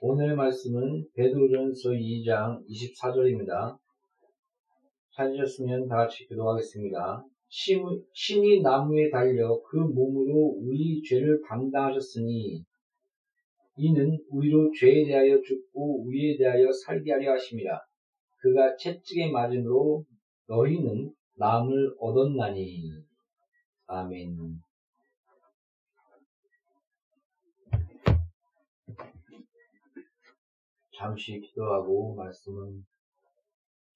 오늘 말씀은 베드로전서 2장 24절입니다. 찾으셨으면 다 같이 기도하겠습니다. 신이 나무에 달려 그 몸으로 우리 죄를 감당하셨으니 이는 우리로 죄에 대하여 죽고 우리에 대하여 살게 하려 하심이라. 그가 채찍에 맞음으로 너희는 남을 얻었나니. 아멘. 잠시 기도하고 말씀은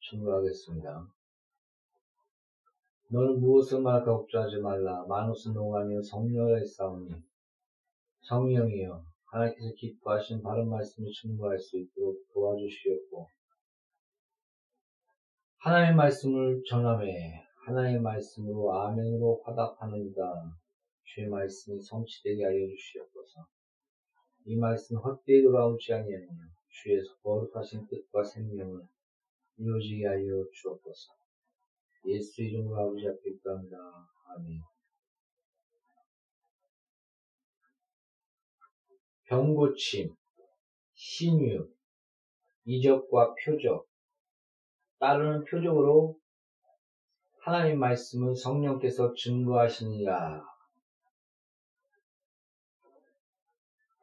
충고하겠습니다. 너는 무엇을 말할까 걱정하지 말라. 만옷은 농하며 성령을 싸우니 성령이여 하나님께서 기뻐하신 바른 말씀을 충고할 수 있도록 도와주시옵고 하나님의 말씀을 전함해 하나님의 말씀으로 아멘으로 화답하는가 주의 말씀이 성취되게 하여 주시옵소서. 이 말씀 헛되이 돌아오지 아니하며 주의 거룩하신 뜻과 생명을 이루어지게 하여 주옵소서. 예수 이름으로 아버지 앞에 기도합니다. 아멘. 병고침, 신유, 이적과 표적, 따르는 표적으로 하나님 말씀은 성령께서 증거하시니라.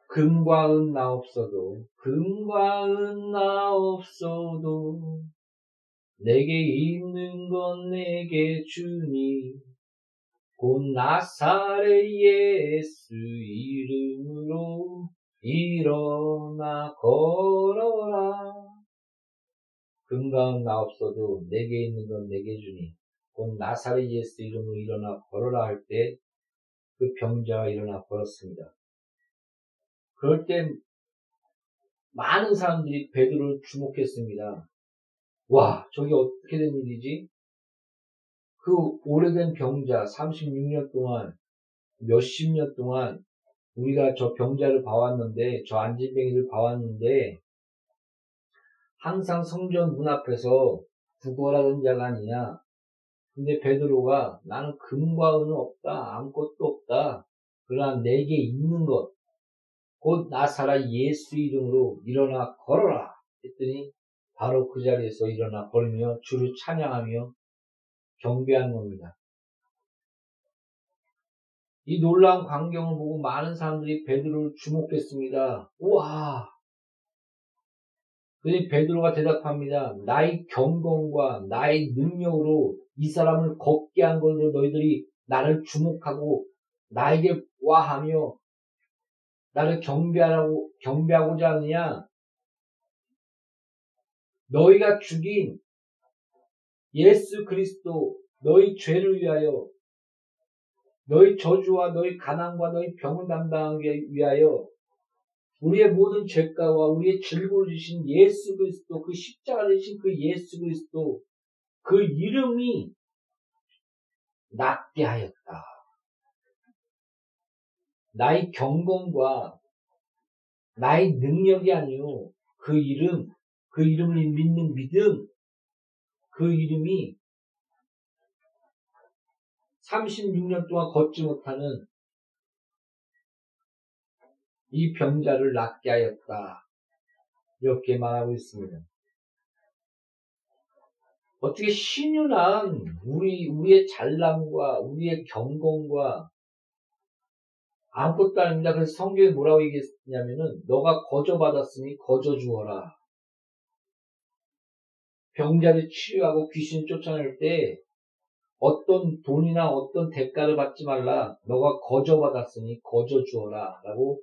금과 은 나 없어도, 금과 은 나 없어도, 내게 있는 건 내게 주니, 곧 나사렛 예수 이름으로 일어나 걸어라. 금과 은 나 없어도 내게 있는 건 내게 주니, 곧 나사렛 예수 이름으로 일어나 걸어라 할 때 그 병자가 일어나 걸었습니다. 그럴 때 많은 사람들이 베드로를 주목했습니다. 와, 저게 어떻게 된 일이지? 그 오래된 병자, 36년 동안, 몇십 년 동안 우리가 저 병자를 봐왔는데, 저 안진뱅이를 봐왔는데, 항상 성전 문 앞에서 구걸하던 자가 아니냐. 근데 베드로가 나는 금과 은은 없다. 아무것도 없다. 그러나 내게 있는 것, 곧 나사라 예수 이름으로 일어나 걸어라 했더니 바로 그 자리에서 일어나 걸으며 주를 찬양하며 경배하는 겁니다. 이 놀라운 광경을 보고 많은 사람들이 베드로를 주목했습니다. 우와! 그런데 베드로가 대답합니다. 나의 경건과 나의 능력으로 이 사람을 걷게 한 걸로 너희들이 나를 주목하고 나에게 와하며 나를 경배하라고, 경배하고자 하느냐? 너희가 죽인 예수 그리스도, 너희 죄를 위하여, 너희 저주와 너희 가난과 너희 병을 담당하기 위하여, 우리의 모든 죄가와 우리의 질고를 주신 예수 그리스도, 그 십자가 되신 그 예수 그리스도, 그 이름이 낫게 하였다. 나의 경건과 나의 능력이 아니요. 그 이름, 그 이름을 믿는 믿음, 그 이름이 36년 동안 걷지 못하는 이 병자를 낫게 하였다. 이렇게 말하고 있습니다. 어떻게 신유난 우리, 우리의 잘남과 우리의 경건과 아무것도 아닙니다. 그래서 성경에 뭐라고 얘기했냐면은 너가 거저 받았으니 거저 주어라. 병자를 치료하고 귀신 쫓아낼 때 어떤 돈이나 어떤 대가를 받지 말라. 너가 거저 받았으니 거저 주어라. 라고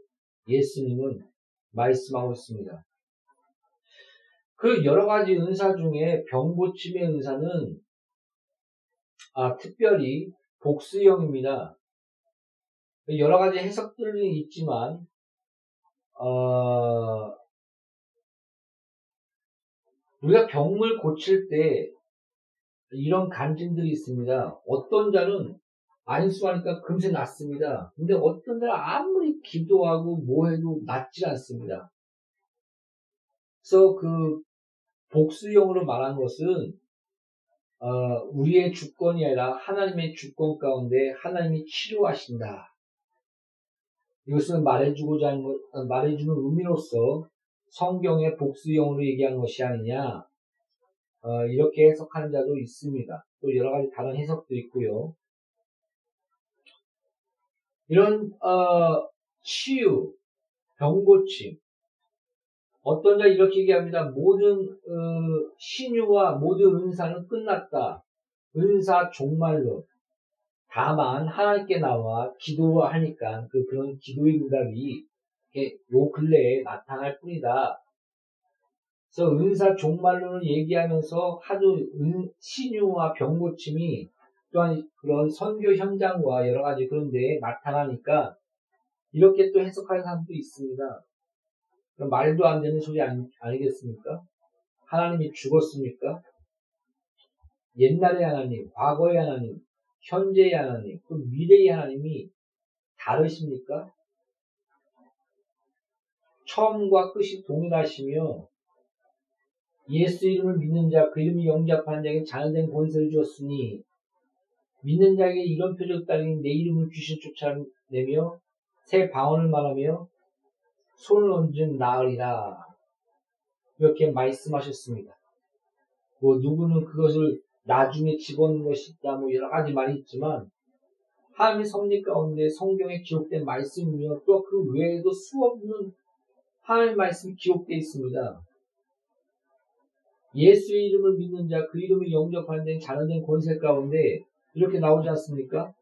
예수님은 말씀하고 있습니다. 그 여러 가지 은사 중에 병고침의 은사는 아, 특별히 복수형입니다. 여러 가지 해석들이 있지만, 어, 우리가 병을 고칠 때 이런 간증들이 있습니다. 어떤 자는 안수하니까 금세 낫습니다. 근데 어떤 자는 아무리 기도하고 뭐 해도 낫지 않습니다. 그래서 그 복수형으로 말한 것은 어, 우리의 주권이 아니라 하나님의 주권 가운데 하나님이 치료하신다. 이것을 말해주고자 하는 것, 말해주는 의미로서 성경의 복수형으로 얘기한 것이 아니냐 어, 이렇게 해석하는 자도 있습니다. 또 여러 가지 다른 해석도 있고요. 이런 어, 치유, 병고침 어떤 자 이렇게 얘기합니다. 모든 어, 신유와 모든 은사는 끝났다. 은사 종말론. 다만 하나님께 나와 기도하니까 그 그런 기도의 응답이 요 근래에 나타날 뿐이다. 그래서 은사 종말론을 얘기하면서 하도 은, 신유와 병고침이 또한 그런 선교 현장과 여러 가지 그런 데에 나타나니까 이렇게 또 해석하는 사람도 있습니다. 말도 안 되는 소리 아니, 아니겠습니까? 하나님이 죽었습니까? 옛날의 하나님, 과거의 하나님, 현재의 하나님, 또 미래의 하나님이 다르십니까? 처음과 끝이 동일하시며 예수 이름을 믿는 자, 그 이름이 영접하는 자에게 자연된 권세를 주었으니 믿는 자에게 이런 표적 따르니 내 이름을 주신 쫓아내며 새 방언을 말하며 손을 얹은 나으리라 이렇게 말씀하셨습니다. 뭐 누구는 그것을 나중에 집어넣는 것이 있다 뭐 여러 가지 말이 있지만 하나님의 섭리 가운데 성경에 기록된 말씀이며 또 그 외에도 수없는 하나님의 말씀이 기록되어 있습니다. 예수의 이름을 믿는 자, 그 이름을 영접하는 데는 자녀된 권세 가운데 이렇게 나오지 않습니까?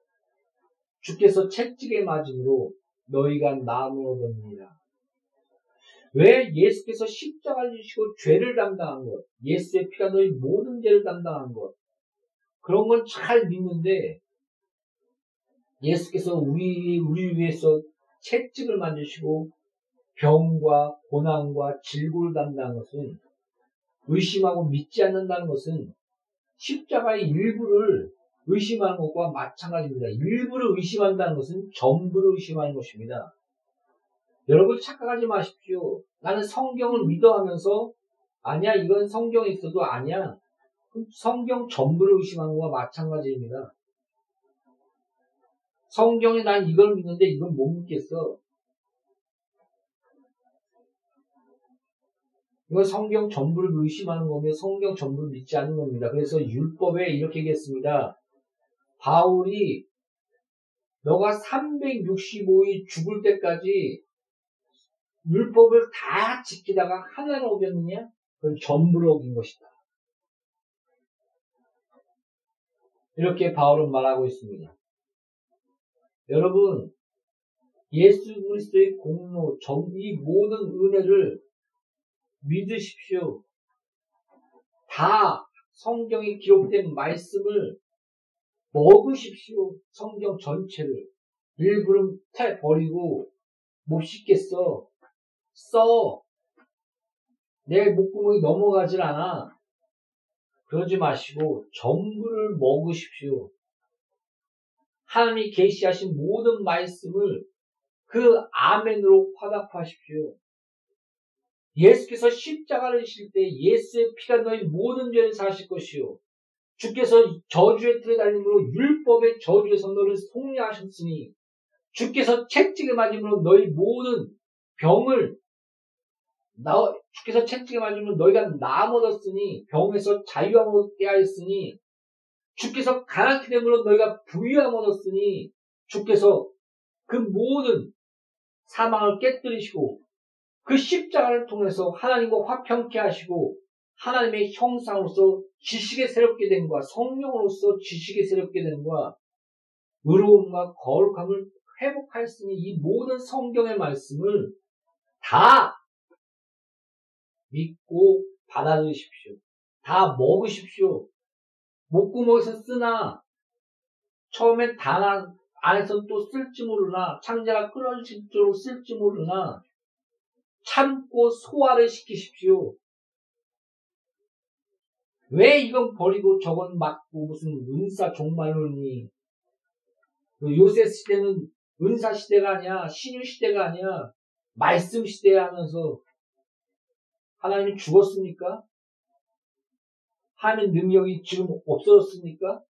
주께서 채찍에 맞음으로 너희가 나누어 봅니다. 왜 예수께서 십자가를 지시고 죄를 담당한 것, 예수의 피가 너희 모든 죄를 담당한 것, 그런 건 잘 믿는데, 예수께서 우리, 우리 위해서 채찍을 만드시고, 병과 고난과 질고를 담당한 것은, 의심하고 믿지 않는다는 것은, 십자가의 일부를 의심하는 것과 마찬가지입니다. 일부를 의심한다는 것은 전부를 의심하는 것입니다. 여러분 착각하지 마십시오. 나는 성경을 믿어 하면서 아니야 이건 성경에 있어도 아니야. 성경 전부를 의심하는 것과 마찬가지입니다. 성경에 난 이걸 믿는데 이건 못 믿겠어. 이건 성경 전부를 의심하는 거며 성경 전부를 믿지 않는 겁니다. 그래서 율법에 이렇게 얘기했습니다. 바울이 너가 365일 죽을 때까지 율법을 다 지키다가 하나를 어겼느냐? 그건 전부를 어긴 것이다. 이렇게 바울은 말하고 있습니다. 여러분, 예수 그리스도의 공로, 이 모든 은혜를 믿으십시오. 다 성경에 기록된 말씀을 먹으십시오. 성경 전체를. 일부는 태 버리고 못 씻겠어. 써. 내 목구멍이 넘어가질 않아. 그러지 마시고 전부를 먹으십시오. 하나님이 계시하신 모든 말씀을 그 아멘으로 화답하십시오. 예수께서 십자가를 지실 때 예수의 피가 너희 모든 죄를 사실 것이요. 주께서 저주의 틀에 달림으로 율법의 저주에서 너를 속리하셨으니 주께서 채찍에 맞음으로 너희 모든 병을 나, 주께서 채찍에 맞으면 너희가 나음 얻었으니 병에서 자유함 얻게 하였으니 주께서 가난케 됨으로 너희가 부유함 얻었으니 주께서 그 모든 사망을 깨뜨리시고 그 십자가를 통해서 하나님과 화평케 하시고 하나님의 형상으로서 지식에 새롭게 된과 성령으로서 지식에 새롭게 된과 의로움과 거룩함을 회복하였으니 이 모든 성경의 말씀을 다 믿고 받아들이십시오. 다 먹으십시오. 목구멍에서 쓰나 처음엔 단 안에서 또 쓸지 모르나 창자가 끊어질도록 쓸지 모르나 참고 소화를 시키십시오. 왜 이건 버리고 저건 맞고 무슨 은사 종말론이 그 요새 시대는 은사 시대가 아니야 신유 시대가 아니야 말씀 시대 하면서 하나님이 죽었습니까? 하나님 능력이 지금 없어졌습니까?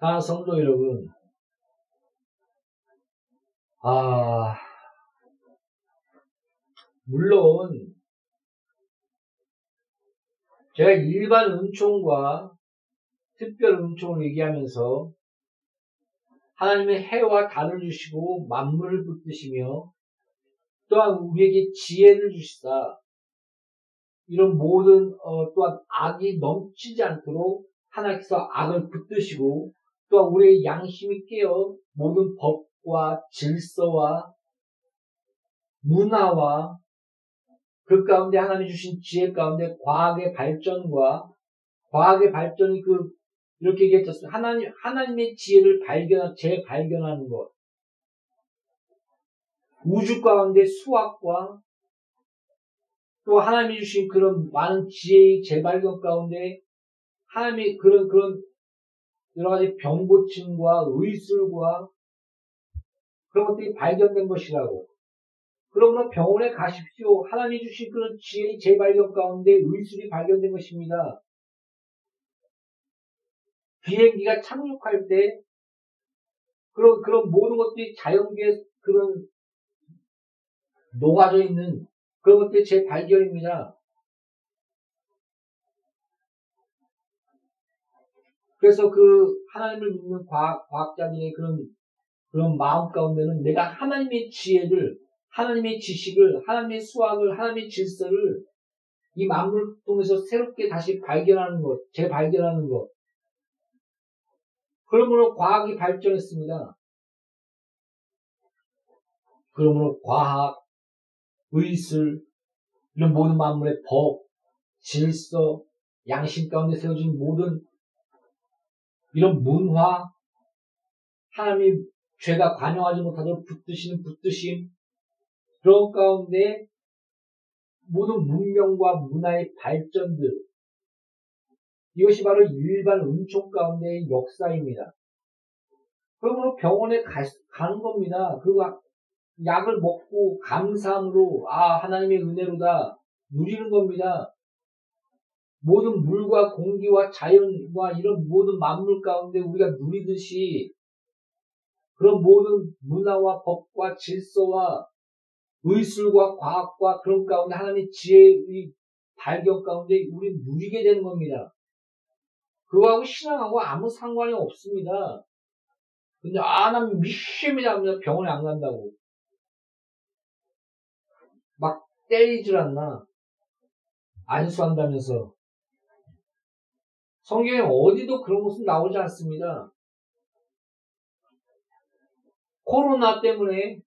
사 성도 여러분, 아, 물론, 제가 일반 은총과 특별 은총을 얘기하면서 하나님의 해와 달을 주시고 만물을 붙드시며 또한 우리에게 지혜를 주시다. 이런 모든 어, 또한 악이 넘치지 않도록 하나님께서 악을 붙드시고 또한 우리의 양심이 깨어 모든 법과 질서와 문화와 그 가운데 하나님 주신 지혜 가운데 과학의 발전과 과학의 발전이 그 이렇게 얘기했었어요. 하나님 하나님의 지혜를 발견 재발견하는 것. 우주 가운데 수학과 또 하나님이 주신 그런 많은 지혜의 재발견 가운데 하나님이 그런 그런 여러 가지 병고침과 의술과 그런 것들이 발견된 것이라고. 그러므로 병원에 가십시오. 하나님이 주신 그런 지혜의 재발견 가운데 의술이 발견된 것입니다. 비행기가 착륙할 때 그런 그런 모든 것들이 자연계에 그런 녹아져 있는 그런 것들이 제 발견입니다. 그래서 그 하나님을 믿는 과학, 과학자들의 그런 그런 마음 가운데는 내가 하나님의 지혜를 하나님의 지식을, 하나님의 수학을, 하나님의 질서를 이 만물 통해서 새롭게 다시 발견하는 것, 재발견하는 것. 그러므로 과학이 발전했습니다. 그러므로 과학, 의술, 이런 모든 만물의 법, 질서, 양심 가운데 세워진 모든 이런 문화, 하나님이 죄가 관여하지 못하도록 붙드시는 붙드심, 그런 가운데 모든 문명과 문화의 발전들, 이것이 바로 일반 은총 가운데의 역사입니다. 그러므로 병원에 가, 가는 겁니다. 그리고 약을 먹고 감사함으로 아 하나님의 은혜로다 누리는 겁니다. 모든 물과 공기와 자연과 이런 모든 만물 가운데 우리가 누리듯이 그런 모든 문화와 법과 질서와 의술과 과학과 그런 가운데 하나님의 지혜의 발견 가운데 우리 누리게 되는 겁니다. 그거하고 신앙하고 아무 상관이 없습니다. 근데 아, 난 미심이다 하면 병원에 안 간다고. 막 때리질 않나. 안수한다면서. 성경에 어디도 그런 것은 나오지 않습니다. 코로나 때문에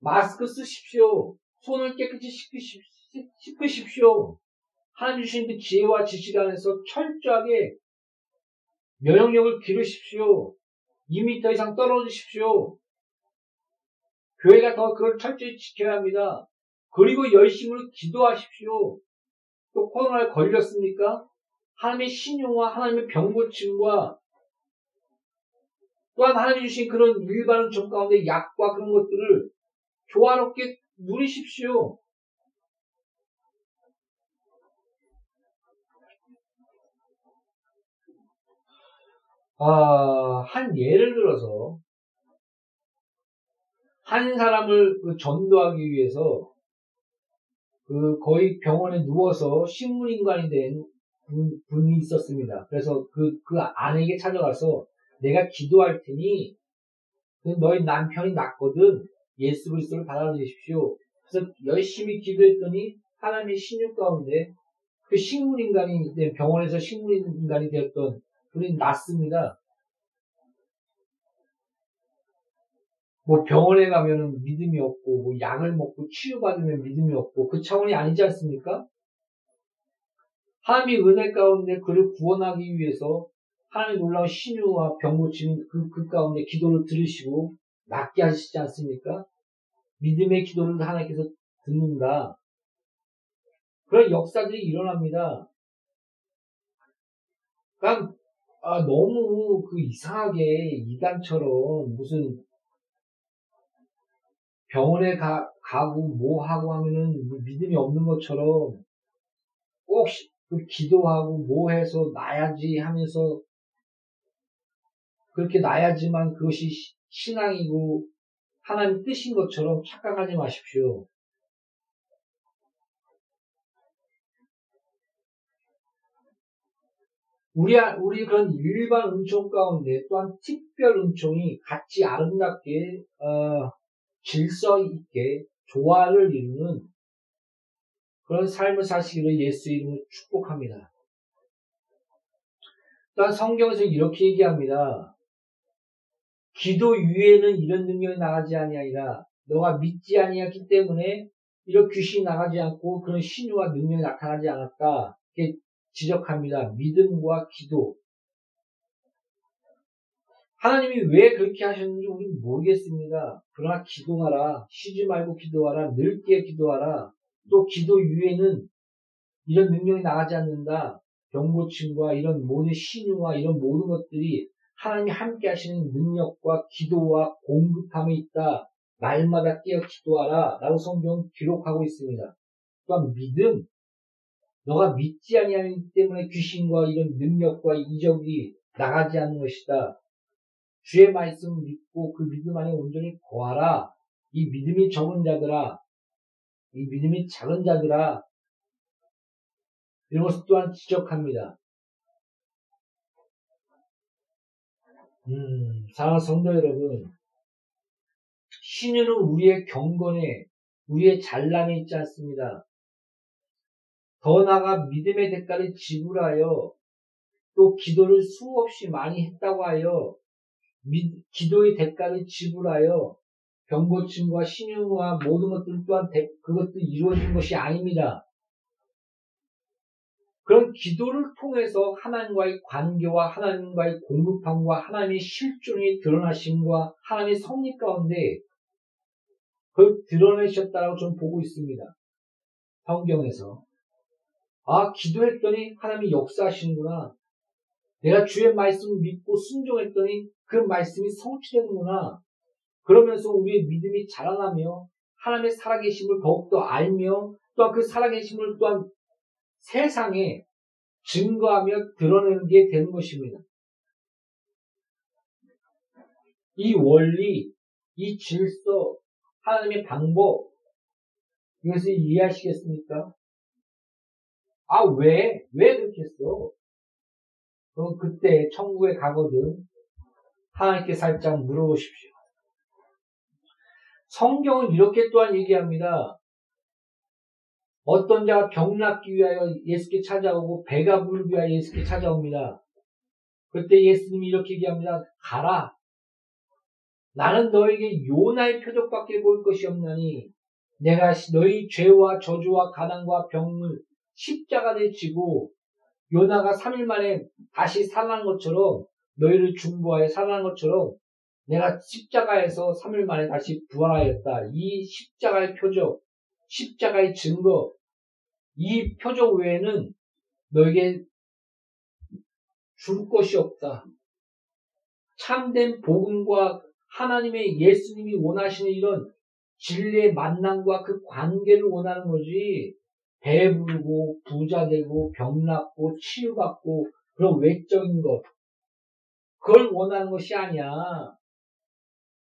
마스크 쓰십시오. 손을 깨끗이 씻으십시오. 하나님 주신 그 지혜와 지식 안에서 철저하게 면역력을 기르십시오. 2미터 이상 떨어지십시오. 교회가 더 그걸 철저히 지켜야 합니다. 그리고 열심히 기도하십시오. 또 코로나에 걸렸습니까? 하나님의 신용과 하나님의 병고침과 또한 하나님 주신 그런 일반은 정 가운데 약과 그런 것들을 조화롭게 누리십시오. 아, 한 예를 들어서 한 사람을 그 전도하기 위해서 그 거의 병원에 누워서 식물인간이 된 분, 분이 있었습니다. 그래서 그, 그 아내에게 찾아가서 내가 기도할 테니 그 너희 남편이 낫거든 예수 그리스도를 받아들이십시오. 그래서 열심히 기도했더니 하나님의 신육 가운데 그 식물인간이 병원에서 식물인간이 되었던 분이 낫습니다. 뭐 병원에 가면은 믿음이 없고 뭐 약을 먹고 치유받으면 믿음이 없고 그 차원이 아니지 않습니까? 하나님의 은혜 가운데 그를 구원하기 위해서 하나님의 놀라운 신유와 병 고치는 그, 그 가운데 기도를 들으시고 낫게 하시지 않습니까? 믿음의 기도를 하나님께서 듣는다. 그런 역사들이 일어납니다. 그러니까 아, 너무 그 이상하게 이단처럼 무슨 병원에 가, 가고 뭐 하고 하면은 뭐 믿음이 없는 것처럼 꼭그 기도하고 뭐 해서 나야지 하면서 그렇게 나야지만 그것이 신앙이고 하나님 뜻인 것처럼 착각하지 마십시오. 우리, 우리 그런 일반 은총 가운데 또한 특별 은총이 같이 아름답게, 어, 질서 있게 조화를 이루는 그런 삶을 사시기를 예수 이름으로 축복합니다. 또한 성경에서 이렇게 얘기합니다. 기도 위에는 이런 능력이 나가지 아니하니라. 너가 믿지 아니했기 때문에 이런 귀신이 나가지 않고 그런 신유와 능력이 나타나지 않았다. 지적합니다. 믿음과 기도. 하나님이 왜 그렇게 하셨는지 우리는 모르겠습니다. 그러나 기도하라. 쉬지 말고 기도하라. 늙게 기도하라. 또 기도 위에는 이런 능력이 나가지 않는다. 병고침과 이런 모든 신유와 이런 모든 것들이 하나님이 함께 하시는 능력과 기도와 공급함이 있다. 날마다 뛰어 기도하라. 라고 성경 기록하고 있습니다. 또한 믿음. 너가 믿지 아니하기 때문에 귀신과 이런 능력과 이적이 나가지 않는 것이다. 주의 말씀을 믿고 그 믿음 안에 온전히 거하라. 이 믿음이 적은 자들아, 이 믿음이 작은 자들아, 이런 것을 또한 지적합니다. 음, 사랑하는 성도 여러분, 신유는 우리의 경건에, 우리의 잔란에 있지 않습니다. 더 나아가 믿음의 대가를 지불하여 또 기도를 수없이 많이 했다고 하여 기도의 대가를 지불하여 병고침과 신유와 모든 것들 또한 대, 그것도 이루어진 것이 아닙니다. 그런 기도를 통해서 하나님과의 관계와 하나님과의 공급함과 하나님의 실존이 드러나심과 하나님의 섭리 가운데 그걸 드러내셨다라고 저는 보고 있습니다. 성경에서. 아, 기도했더니 하나님이 역사하시는구나. 내가 주의 말씀을 믿고 순종했더니 그 말씀이 성취되는구나. 그러면서 우리의 믿음이 자라나며 하나님의 살아계심을 더욱더 알며 또한 그 살아계심을 또한 세상에 증거하며 드러내는 게 되는 것입니다. 이 원리, 이 질서, 하나님의 방법, 이것을 이해하시겠습니까? 아, 왜? 왜 그렇게 했어? 그럼 그때 천국에 가거든 하나님께 살짝 물어보십시오. 성경은 이렇게 또한 얘기합니다. 어떤 자가 병 낫기 위하여 예수께 찾아오고 배가 부르기 위하여 예수께 찾아옵니다. 그때 예수님이 이렇게 얘기합니다. 가라. 나는 너에게 요나의 표적밖에 볼 것이 없나니 내가 너희 죄와 저주와 가난과 병을 십자가에 지고 요나가 3일 만에 다시 살아난 것처럼 너희를 중보하여 살아난 것처럼 내가 십자가에서 3일 만에 다시 부활하였다. 이 십자가의 표적, 십자가의 증거, 이 표적 외에는 너에게 줄 것이 없다. 참된 복음과 하나님의 예수님이 원하시는 이런 진리의 만남과 그 관계를 원하는 거지. 배부르고 부자 되고 병났고 치유받고 그런 외적인 것 그걸 원하는 것이 아니야.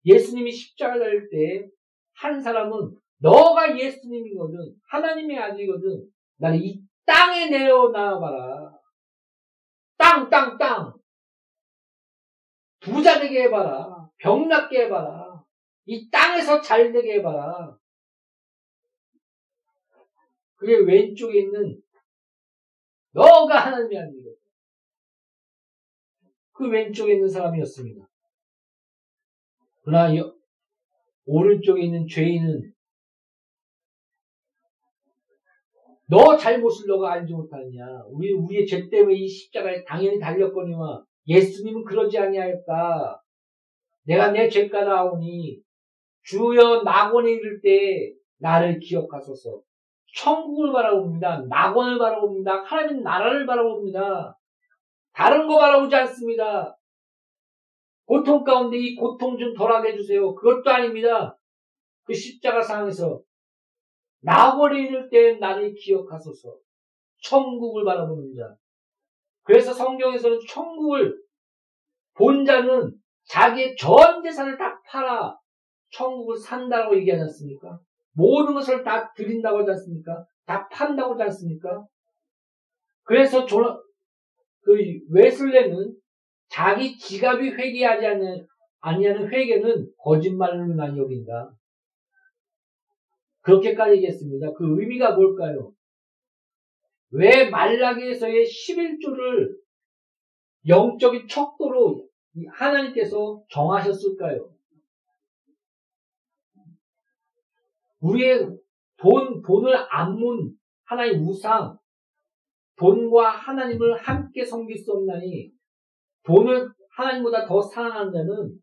예수님이 십자가 달릴 때한 사람은 너가 예수님이거든. 하나님의 아들이거든. 나는 이 땅에 내려놔봐라. 땅, 땅, 땅. 부자 되게 해봐라. 병났게 해봐라. 이 땅에서 잘 되게 해봐라. 그게 왼쪽에 있는 너가 하나님의 아들이거든. 그 왼쪽에 있는 사람이었습니다. 그러나 오른쪽에 있는 죄인은 너 잘못을 너가 알지 못하느냐. 우리, 우리의 죄 때문에 이 십자가에 당연히 달렸거니와 예수님은 그러지 아니하였다. 내가 내 죄가 나오니 주여 낙원에 이를 때 나를 기억하소서. 천국을 바라봅니다. 낙원을 바라봅니다. 하나님 나라를 바라봅니다. 다른 거 바라보지 않습니다. 고통 가운데 이 고통 좀 덜하게 해주세요. 그것도 아닙니다. 그 십자가 상에서 나버리 이를 때 나를 기억하소서. 천국을 자. 그래서 성경에서는 천국을 본 자는 자기의 전 재산을 다 팔아 천국을 산다고 얘기하지 않습니까? 모든 것을 다 드린다고 하지 않습니까? 다 판다고 하지 않습니까? 그래서 조, 그 웨슬레는 자기 지갑이 회개하지 않는, 아니하는 회개는 거짓말로 난 여긴다. 그렇게까지 얘기했습니다. 그 의미가 뭘까요? 왜 말라기에서의 11조를 영적인 척도로 하나님께서 정하셨을까요? 우리의 돈, 돈을 안문 하나의 우상, 돈과 하나님을 함께 섬길 수 없나니 돈을 하나님보다 더 사랑하는 자는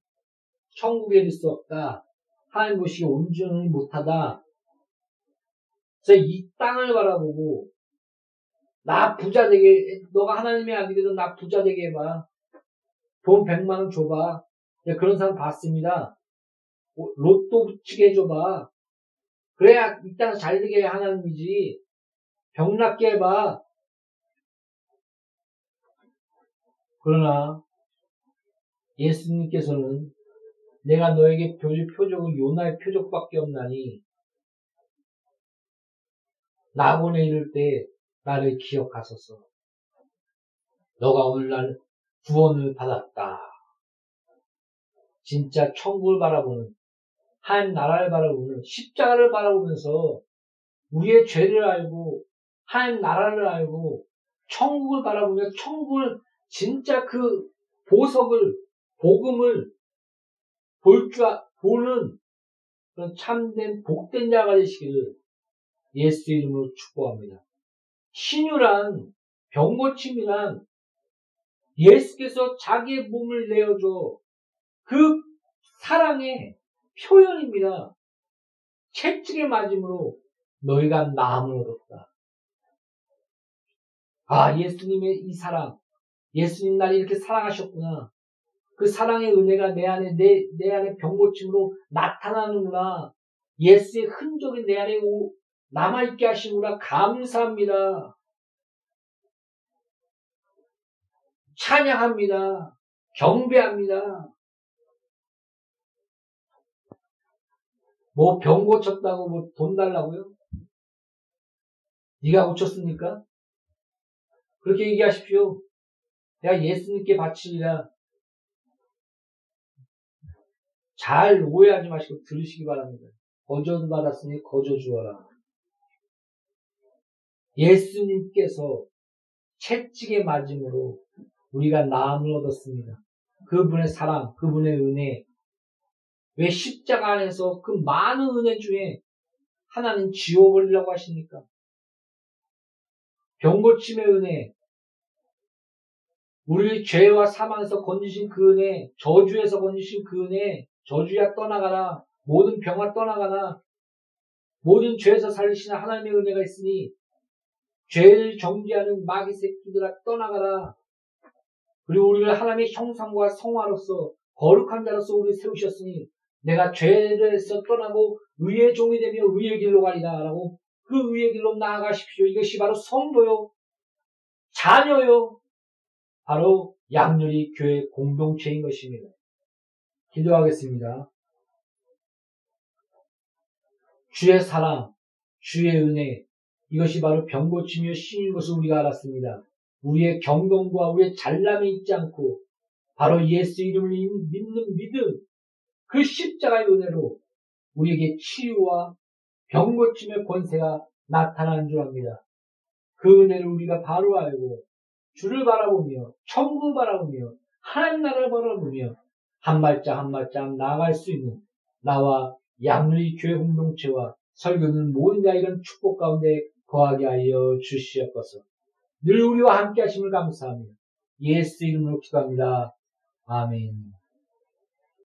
천국에 이를 수 없다. 하나님 보시기 온전히 못하다. 이 땅을 바라보고 나 부자 되게 너가 하나님의 아들이든 나 부자 되게 해봐. 돈 100만 원 줘봐. 그런 사람 봤습니다. 로또 붙이게 해줘봐. 그래야 이 땅에서 잘 되게 해 하나님이지. 병낫게 해봐. 그러나 예수님께서는 내가 너에게 표적, 표적은 요나의 표적밖에 없나니 나보내 이를 때 나를 기억하소서. 너가 오늘날 구원을 받았다. 진짜 천국을 바라보는 한 나라를 바라보는 십자가를 바라보면서 우리의 죄를 알고 한 나라를 알고 천국을 바라보며 천국을 진짜 그 보석을 복음을 볼 줄 보는 그런 참된 복된 자가 되시기를 예수 이름으로 축복합니다. 신유란 병고침이란 예수께서 자기의 몸을 내어줘 그 사랑의 표현입니다. 채찍에 맞음으로 너희가 나음을 얻었다. 아, 예수님의 이 사랑, 예수님 날 이렇게 사랑하셨구나. 그 사랑의 은혜가 내 안에, 내, 내 안에 병고침으로 나타나는구나. 예수의 흔적이 내 안에 남아있게 하시는구나. 감사합니다. 찬양합니다. 경배합니다. 뭐 병 고쳤다고 뭐 돈 달라고요? 네가 고쳤습니까? 그렇게 얘기하십시오. 내가 예수님께 바치리라. 잘 오해하지 마시고 들으시기 바랍니다. 거저 받았으니 거저 주어라. 예수님께서 채찍에 맞음으로 우리가 나음을 얻었습니다. 그분의 사랑, 그분의 은혜. 왜 십자가 안에서 그 많은 은혜 중에 하나는 지워버리려고 하십니까? 병고침의 은혜, 우리 죄와 사망에서 건지신 그 은혜, 저주에서 건지신 그 은혜, 저주야 떠나가라, 모든 병아 떠나가라, 모든 죄에서 살리시는 하나님의 은혜가 있으니 죄를 정죄하는 마귀 새끼들아 떠나가라. 그리고 우리를 하나님의 형상과 성화로서 거룩한 자로서 우리를 세우셨으니 내가 죄에서 떠나고 의의 종이 되며 의의 길로 가리라 라고 그 의의 길로 나아가십시오. 이것이 바로 성도요. 자녀요. 바로 양률이 교회 공동체인 것입니다. 기도하겠습니다. 주의 사랑, 주의 은혜, 이것이 바로 병고치며 신인 것을 우리가 알았습니다. 우리의 경건과 우리의 잘남이 있지 않고 바로 예수 이름을 믿는 믿음, 그 십자가의 은혜로 우리에게 치유와 병 고침의 권세가 나타나는 줄 압니다. 그 은혜를 우리가 바로 알고 주를 바라보며 천국 바라보며 하나님 나라를 바라보며 한 발짝 한 발짝 나아갈 수 있는 나와 양의 교회 공동체와 설교는 모든 자 이런 축복 가운데 거하게 하여 주시옵소서. 늘 우리와 함께 하심을 감사하며 예수 이름으로 기도합니다. 아멘.